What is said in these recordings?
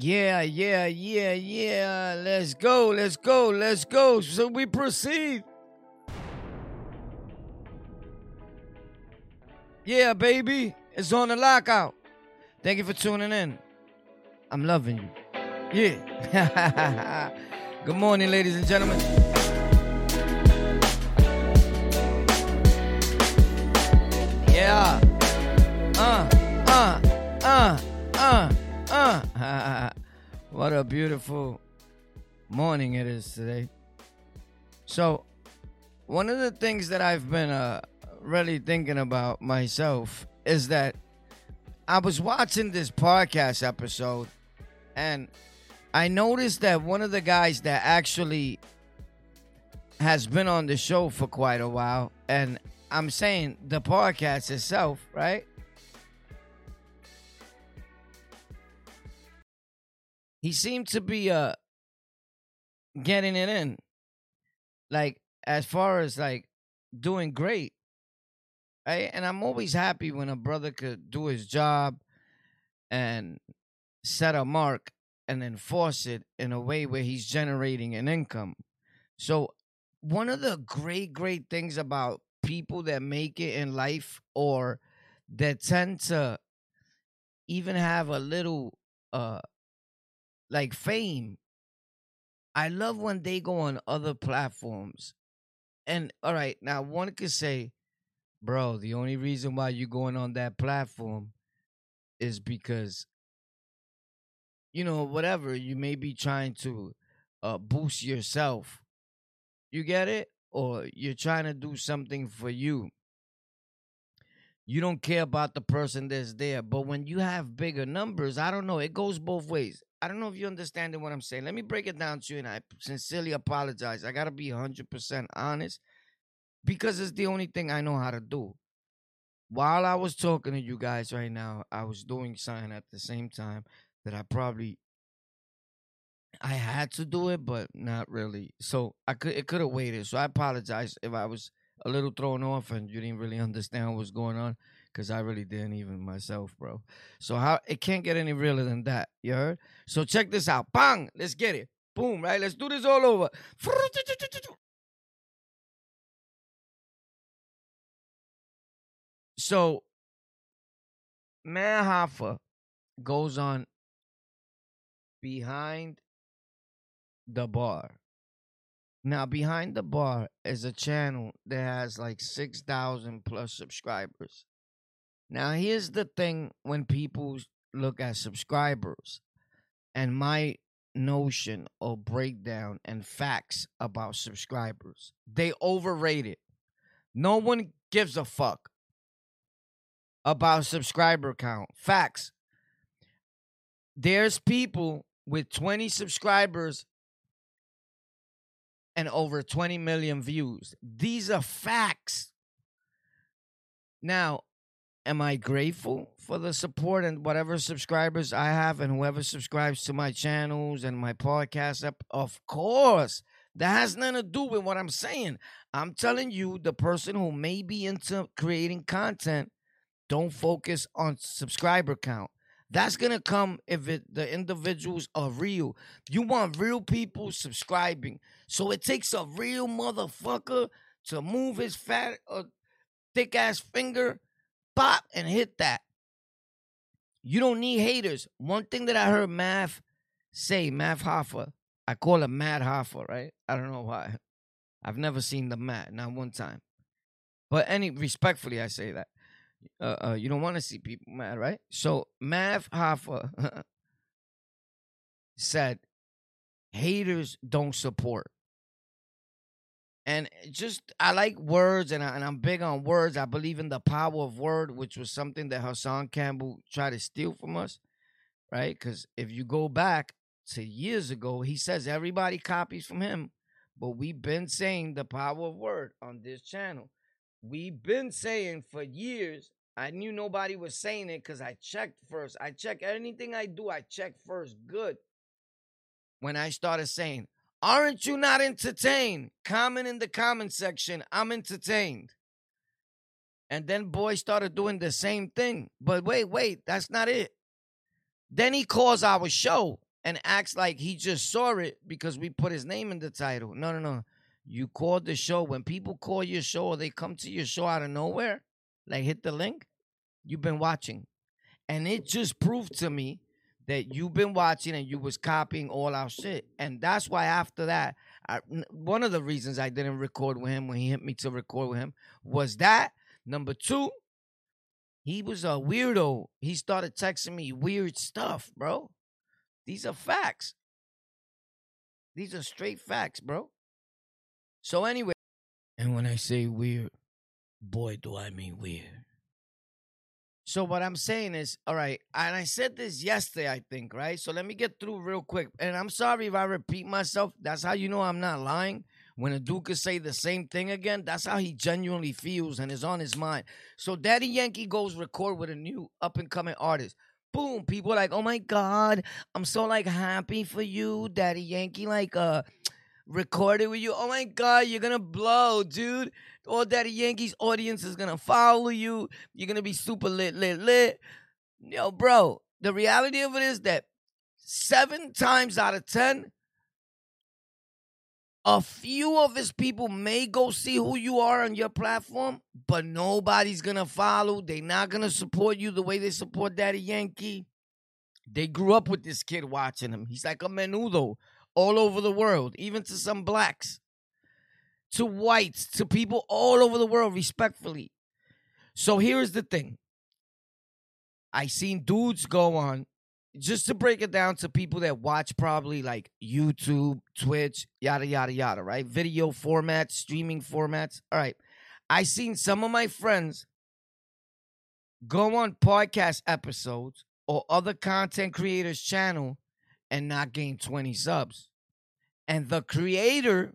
Yeah, yeah, yeah, yeah. Let's go, let's go, let's go. So we proceed. Yeah, baby. It's on the lockout. Thank you for tuning in. I'm loving you. Yeah. Good morning, ladies and gentlemen. Yeah. Uh, uh, uh, uh, uh. what a beautiful morning it is today. So, one of the things that I've been uh, really thinking about myself is that I was watching this podcast episode and I noticed that one of the guys that actually has been on the show for quite a while, and I'm saying the podcast itself, right? He seemed to be uh getting it in. Like as far as like doing great. Right? And I'm always happy when a brother could do his job and set a mark and enforce it in a way where he's generating an income. So one of the great, great things about people that make it in life or that tend to even have a little uh like fame. I love when they go on other platforms. And all right, now one could say, bro, the only reason why you're going on that platform is because you know, whatever, you may be trying to uh boost yourself. You get it? Or you're trying to do something for you. You don't care about the person that's there. But when you have bigger numbers, I don't know, it goes both ways. I don't know if you understand what I'm saying. Let me break it down to you, and I sincerely apologize. I gotta be 100% honest because it's the only thing I know how to do. While I was talking to you guys right now, I was doing something at the same time that I probably I had to do it, but not really. So I could it could have waited. So I apologize if I was a little thrown off and you didn't really understand what was going on because I really didn't even myself, bro. So how it can't get any realer than that. You heard? So check this out. Bang! Let's get it. Boom! Right? Let's do this all over. So Math Hoffa goes on behind the bar. Now, behind the bar is a channel that has like 6,000 plus subscribers. Now, here's the thing when people look at subscribers and my notion or breakdown and facts about subscribers, they overrate it. No one gives a fuck about subscriber count. Facts. There's people with 20 subscribers and over 20 million views. These are facts. Now, am I grateful for the support and whatever subscribers I have and whoever subscribes to my channels and my podcast up? Of course. That has nothing to do with what I'm saying. I'm telling you, the person who may be into creating content, don't focus on subscriber count. That's gonna come if it, the individuals are real. You want real people subscribing. So it takes a real motherfucker to move his fat or uh, thick ass finger, pop, and hit that. You don't need haters. One thing that I heard Math say, Math Hoffa, I call him Mad Hoffa, right? I don't know why. I've never seen the Matt, not one time. But any respectfully, I say that uh, uh, you don't want to see people mad, right? So Math Hoffa said, haters don't support. And just I like words, and, I, and I'm big on words. I believe in the power of word, which was something that Hassan Campbell tried to steal from us, right? Because if you go back to years ago, he says everybody copies from him, but we've been saying the power of word on this channel. We've been saying for years, I knew nobody was saying it because I checked first. I check anything I do, I check first. Good. When I started saying, Aren't you not entertained? Comment in the comment section, I'm entertained. And then boy started doing the same thing. But wait, wait, that's not it. Then he calls our show and acts like he just saw it because we put his name in the title. No, no, no. You called the show. When people call your show or they come to your show out of nowhere, like hit the link, you've been watching. And it just proved to me that you've been watching and you was copying all our shit. And that's why after that, I, one of the reasons I didn't record with him when he hit me to record with him was that. Number two, he was a weirdo. He started texting me weird stuff, bro. These are facts. These are straight facts, bro. So anyway, and when I say weird, boy, do I mean weird. So what I'm saying is, all right, and I said this yesterday, I think, right? So let me get through real quick. And I'm sorry if I repeat myself. That's how you know I'm not lying. When a dude could say the same thing again, that's how he genuinely feels and is on his mind. So Daddy Yankee goes record with a new up and coming artist. Boom, people like, oh my God, I'm so like happy for you, Daddy Yankee. Like uh recorded with you. Oh my God, you're gonna blow, dude. All Daddy Yankees audience is gonna follow you. You're gonna be super lit, lit, lit. Yo, bro, the reality of it is that seven times out of ten, a few of his people may go see who you are on your platform, but nobody's gonna follow. They're not gonna support you the way they support Daddy Yankee. They grew up with this kid watching him. He's like a menudo all over the world, even to some blacks, to whites, to people all over the world, respectfully. So here's the thing. I seen dudes go on, just to break it down to people that watch probably like YouTube, Twitch, yada, yada, yada, right? Video formats, streaming formats. All right. I seen some of my friends go on podcast episodes or other content creators' channel and not gain 20 subs. And the creator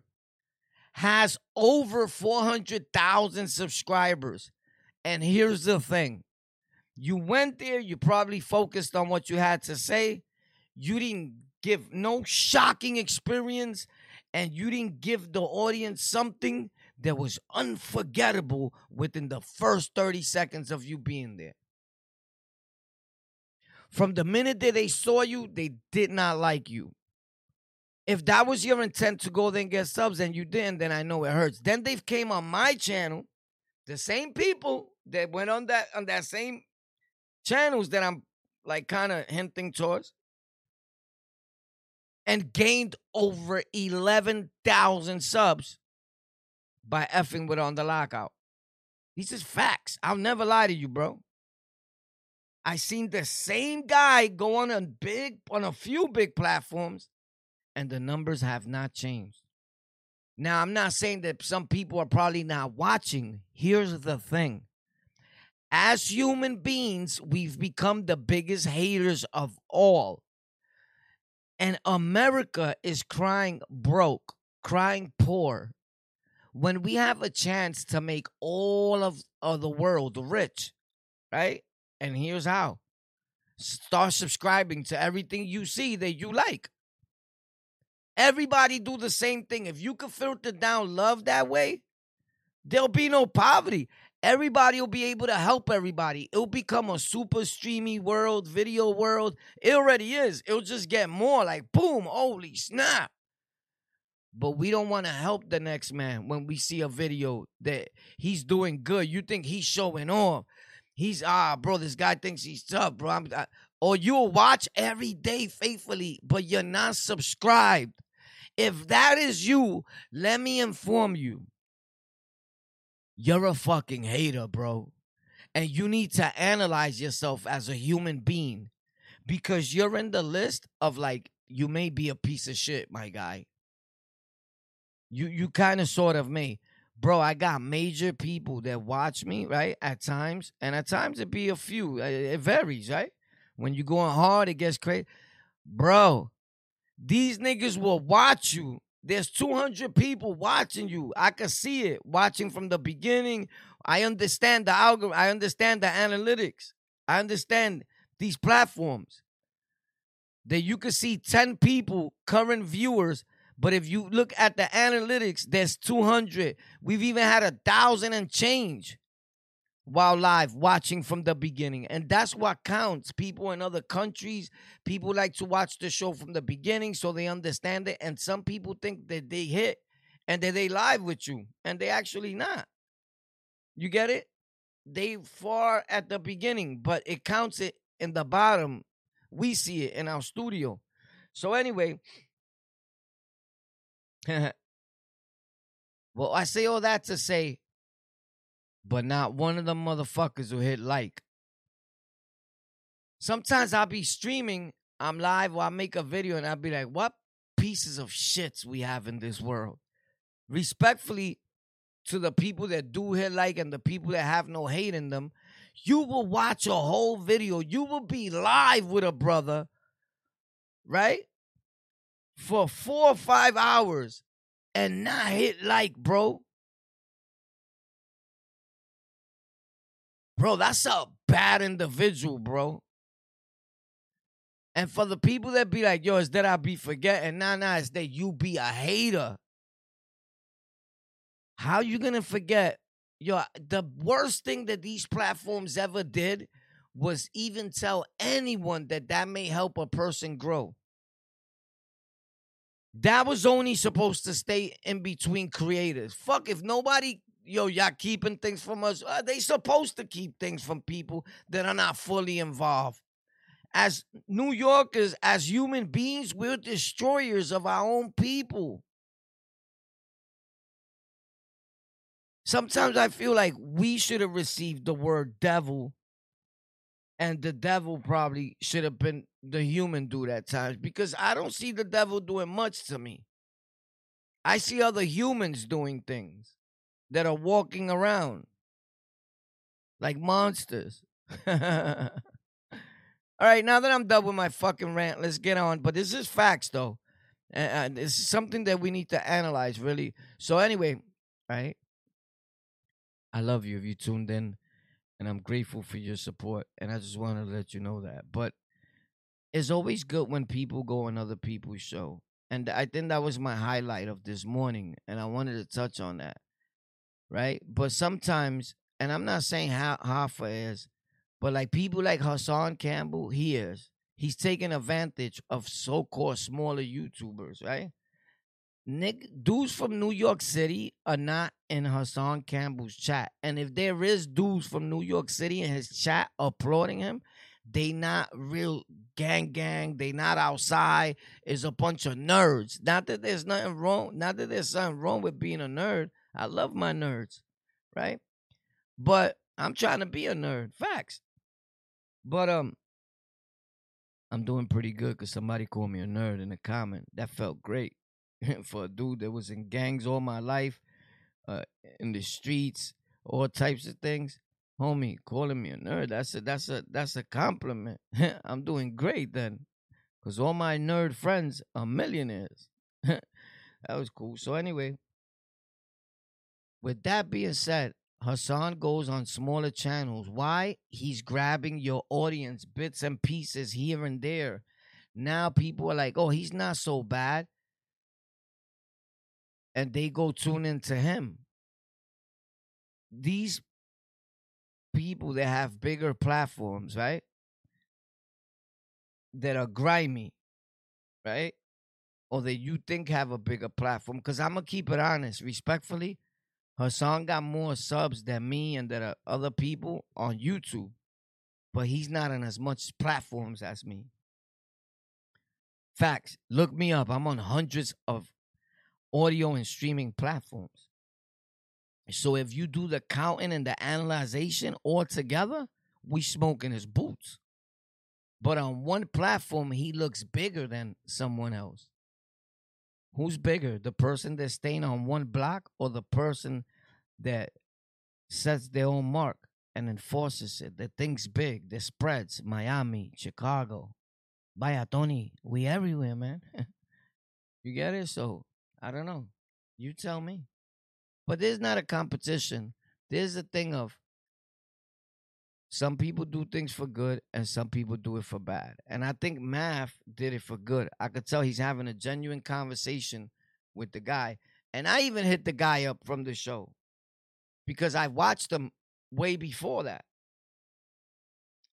has over 400,000 subscribers. And here's the thing you went there, you probably focused on what you had to say. You didn't give no shocking experience, and you didn't give the audience something that was unforgettable within the first 30 seconds of you being there. From the minute that they saw you, they did not like you. If that was your intent to go there and get subs and you didn't, then I know it hurts. Then they came on my channel, the same people that went on that on that same channels that I'm like kind of hinting towards, and gained over eleven thousand subs by effing with on the lockout. These is facts. I'll never lie to you, bro. I seen the same guy go on a big on a few big platforms, and the numbers have not changed. Now, I'm not saying that some people are probably not watching. Here's the thing. As human beings, we've become the biggest haters of all. And America is crying broke, crying poor. When we have a chance to make all of, of the world rich, right? And here's how start subscribing to everything you see that you like. Everybody do the same thing. If you can filter down love that way, there'll be no poverty. Everybody will be able to help everybody. It'll become a super streamy world, video world. It already is. It'll just get more like boom, holy snap. But we don't want to help the next man when we see a video that he's doing good. You think he's showing off he's ah, bro, this guy thinks he's tough, bro. I'm, I, or you'll watch every day faithfully, but you're not subscribed. If that is you, let me inform you. You're a fucking hater, bro. And you need to analyze yourself as a human being because you're in the list of like, you may be a piece of shit, my guy. You you kind of sort of may bro, I got major people that watch me, right? At times, and at times it be a few. Uh, it varies, right? When you're going hard, it gets crazy. Bro, these niggas will watch you. There's 200 people watching you. I can see it watching from the beginning. I understand the algorithm. I understand the analytics. I understand these platforms that you can see 10 people, current viewers, but if you look at the analytics, there's 200. We've even had a thousand and change while live watching from the beginning. And that's what counts. People in other countries, people like to watch the show from the beginning so they understand it. And some people think that they hit and that they live with you, and they actually not. You get it? They far at the beginning, but it counts it in the bottom. We see it in our studio. So anyway, well, I say all that to say, but not one of the motherfuckers who hit like. Sometimes I'll be streaming, I'm live, or I make a video, and I'll be like, what pieces of shits we have in this world. Respectfully to the people that do hit like and the people that have no hate in them, you will watch a whole video. You will be live with a brother, right? For four or five hours and not hit like, bro. Bro, that's a bad individual, bro. And for the people that be like, yo, is that I be forgetting? Nah, nah, it's that you be a hater. How you gonna forget? Yo, the worst thing that these platforms ever did was even tell anyone that that may help a person grow. That was only supposed to stay in between creators. Fuck if nobody, yo, y'all keeping things from us. Uh, they supposed to keep things from people that are not fully involved. As New Yorkers, as human beings, we're destroyers of our own people. Sometimes I feel like we should have received the word devil, and the devil probably should have been the human dude at times because I don't see the devil doing much to me. I see other humans doing things that are walking around like monsters. All right, now that I'm done with my fucking rant, let's get on. But this is facts, though. And is something that we need to analyze, really. So, anyway, right? I love you if you tuned in, and I'm grateful for your support. And I just want to let you know that. But it's always good when people go on other people's show. And I think that was my highlight of this morning. And I wanted to touch on that. Right? But sometimes, and I'm not saying how Hoffa is, but like people like Hassan Campbell, he is. He's taking advantage of so called smaller YouTubers, right? Nick dudes from New York City are not in Hassan Campbell's chat. And if there is dudes from New York City in his chat applauding him, they not real gang gang. They not outside. It's a bunch of nerds. Not that there's nothing wrong. Not that there's something wrong with being a nerd. I love my nerds, right? But I'm trying to be a nerd. Facts. But um, I'm doing pretty good because somebody called me a nerd in a comment. That felt great. for a dude that was in gangs all my life, uh, in the streets, all types of things. Homie, calling me a nerd. That's a that's a that's a compliment. I'm doing great then. Cause all my nerd friends are millionaires. that was cool. So anyway, with that being said, Hassan goes on smaller channels. Why? He's grabbing your audience bits and pieces here and there. Now people are like, oh, he's not so bad and they go tune into him. These people that have bigger platforms, right? That are grimy, right? Or that you think have a bigger platform. Because I'm going to keep it honest, respectfully. Hassan got more subs than me and that uh, other people on YouTube, but he's not on as much platforms as me. Facts. Look me up. I'm on hundreds of audio and streaming platforms. So if you do the counting and the analyzation all together, we smoking his boots. But on one platform, he looks bigger than someone else. Who's bigger, the person that's staying on one block or the person that sets their own mark and enforces it, that thinks big, that spreads Miami, Chicago, Vaya Tony, we everywhere, man. you get it? So I don't know. You tell me. But there's not a competition. There's a thing of some people do things for good and some people do it for bad. And I think Math did it for good. I could tell he's having a genuine conversation with the guy. And I even hit the guy up from the show because I watched him way before that.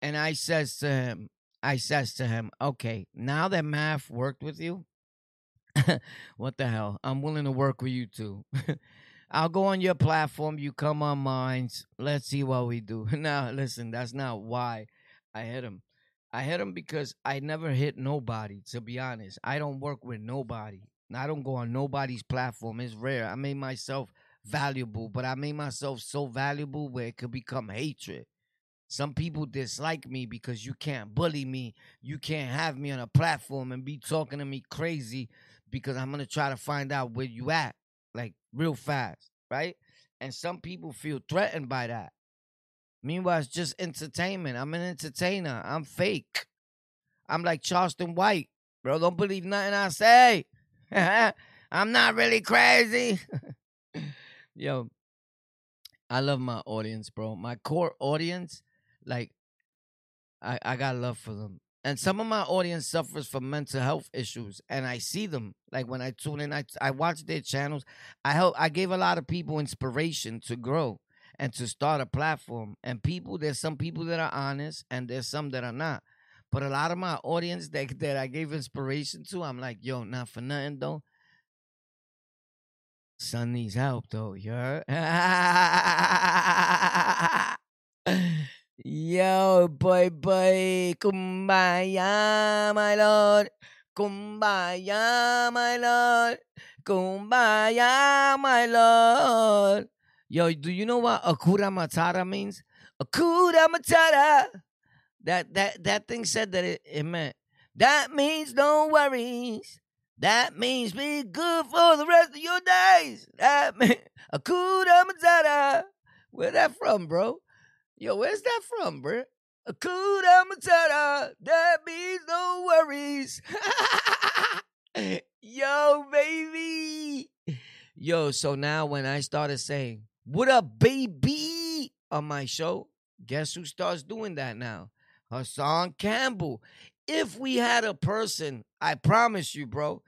And I says to him, I says to him, okay, now that Math worked with you, what the hell? I'm willing to work with you too. I'll go on your platform, you come on mine. Let's see what we do. now, listen, that's not why I hit him. I hit him because I never hit nobody, to be honest. I don't work with nobody. I don't go on nobody's platform. It's rare. I made myself valuable, but I made myself so valuable where it could become hatred. Some people dislike me because you can't bully me. You can't have me on a platform and be talking to me crazy because I'm to try to find out where you at like real fast, right? And some people feel threatened by that. Meanwhile, it's just entertainment. I'm an entertainer. I'm fake. I'm like Charleston White. Bro, don't believe nothing I say. I'm not really crazy. Yo, I love my audience, bro. My core audience, like, I, I got love for them. And some of my audience suffers from mental health issues, and I see them. Like when I tune in, I I watch their channels. I help. I gave a lot of people inspiration to grow and to start a platform. And people, there's some people that are honest, and there's some that are not. But a lot of my audience that that I gave inspiration to, I'm like, yo, not for nothing though. Son needs help though, you heard? Yo, boy, boy, kumbaya, my lord. Kumbaya, my lord. Kumbaya, my lord. Yo, do you know what Hakuna Matata means? Hakuna Matata. That that that thing said that it, it meant that means no worries. That means be good for the rest of your days. That means Hakuna Matata. Where that from, bro? Yo, where's that from, bro? Hakuna Matata. That means no worries. Yo, baby. Yo, so now when I started saying, what up, baby, on my show, guess who starts doing that now? Hassan Campbell. If we had a person, I promise you, bro,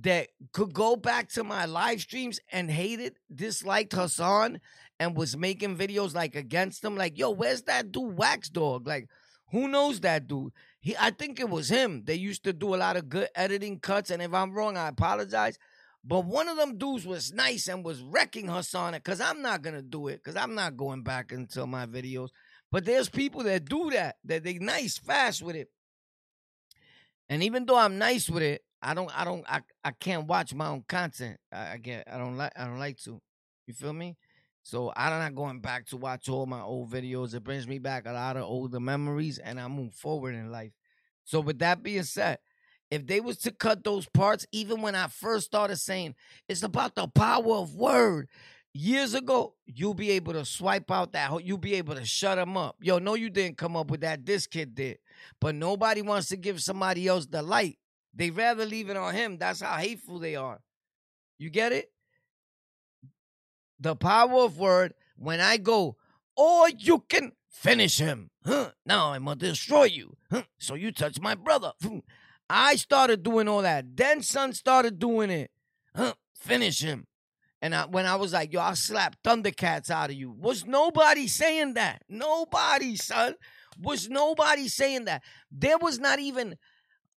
that could go back to my live streams and hated, disliked Hassan, and was making videos like against him. Like, yo, where's that dude Wax Dog? Like, who knows that dude? He, I think it was him. They used to do a lot of good editing cuts, and if I'm wrong, I apologize. But one of them dudes was nice and was wrecking Hassan because I'm not gonna do it because I'm not going back into my videos. But there's people that do that, that they nice fast with it. And even though I'm nice with it, I don't I don't I, I can't watch my own content. I, I get I don't like I don't like to. You feel me? So I'm not going back to watch all my old videos. It brings me back a lot of older memories and I move forward in life. So with that being said, if they was to cut those parts, even when I first started saying it's about the power of word, years ago, you'll be able to swipe out that. You'll be able to shut them up. Yo, no, you didn't come up with that. This kid did, but nobody wants to give somebody else the light. They rather leave it on him. That's how hateful they are. You get it? The power of word when I go, or you can finish him. Huh? Now I'm gonna destroy you. Huh? So you touch my brother. I started doing all that. Then son started doing it. Huh? Finish him. And I, when I was like, yo, I'll slap Thundercats out of you. Was nobody saying that? Nobody, son. Was nobody saying that? There was not even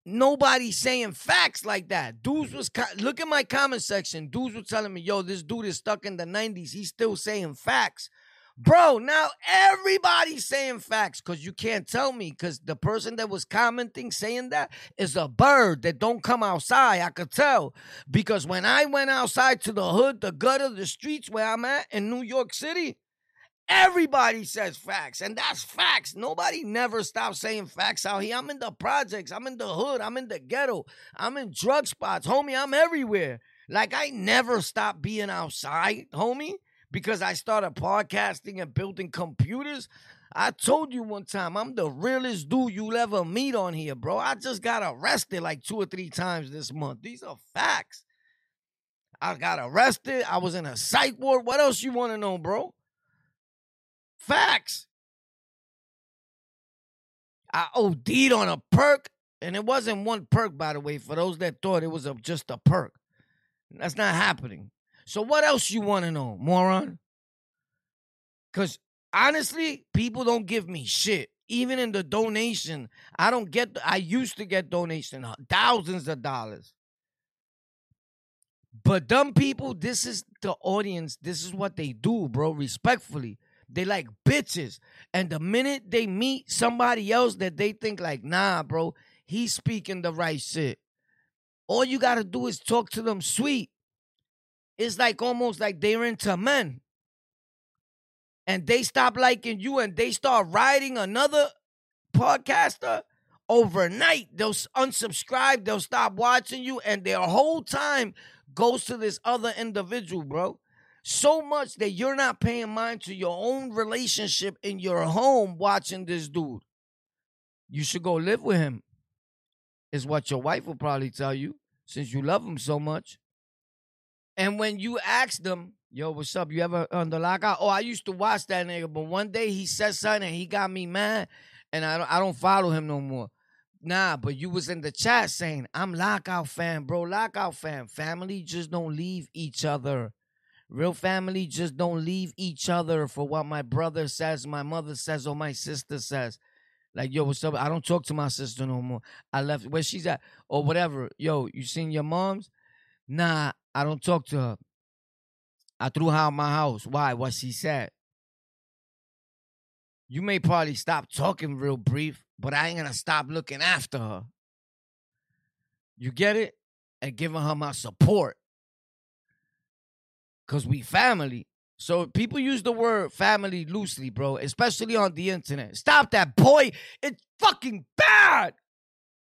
nobody saying facts like that. Dudes was look at my comment section. Dudes were telling me, "Yo, this dude is stuck in the '90s. He's still saying facts." Bro, now everybody's saying facts because you can't tell me because the person that was commenting saying that is a bird that don't come outside. I could tell because when I went outside to the hood, the gutter, the streets where I'm at in New York City, Everybody says facts, and that's facts. Nobody never stops saying facts out here. I'm in the projects, I'm in the hood, I'm in the ghetto, I'm in drug spots, homie. I'm everywhere. Like I never stop being outside, homie, because I started podcasting and building computers. I told you one time, I'm the realest dude you'll ever meet on here, bro. I just got arrested like two or three times this month. These are facts. I got arrested. I was in a psych ward. What else you want to know, bro? Facts. I OD'd on a perk, and it wasn't one perk, by the way, for those that thought it was a, just a perk. That's not happening. So what else you want to know, moron? Because honestly, people don't give me shit. Even in the donation, I don't get. I used to get donation uh, thousands of dollars. But dumb people, this is the audience. This is what they do, bro. Respectfully, they like bitches. And the minute they meet somebody else that they think like, nah, bro, he's speaking the right shit. All you gotta do is talk to them sweet. It's like almost like they're into men and they stop liking you and they start writing another podcaster overnight, they'll unsubscribe, they'll stop watching you, and their whole time goes to this other individual, bro. So much that you're not paying mind to your own relationship in your home watching this dude. You should go live with him, is what your wife will probably tell you, since you love him so much. And when you ask them, Yo, what's up? You ever the lockout? Oh, I used to watch that nigga, but one day he said something and he got me mad, and I don't, I don't follow him no more. Nah, but you was in the chat saying I'm lockout fan, bro. Lockout fan. Family just don't leave each other. Real family just don't leave each other for what my brother says, my mother says, or my sister says. Like, yo, what's up? I don't talk to my sister no more. I left where she's at, or whatever. Yo, you seen your mom's? Nah, I don't talk to her. I threw her out my house. Why? What she said. You may probably stop talking real brief, but I ain't gonna stop looking after her. You get it? And giving her my support. Cause we family. So people use the word family loosely, bro, especially on the internet. Stop that, boy. It's fucking bad.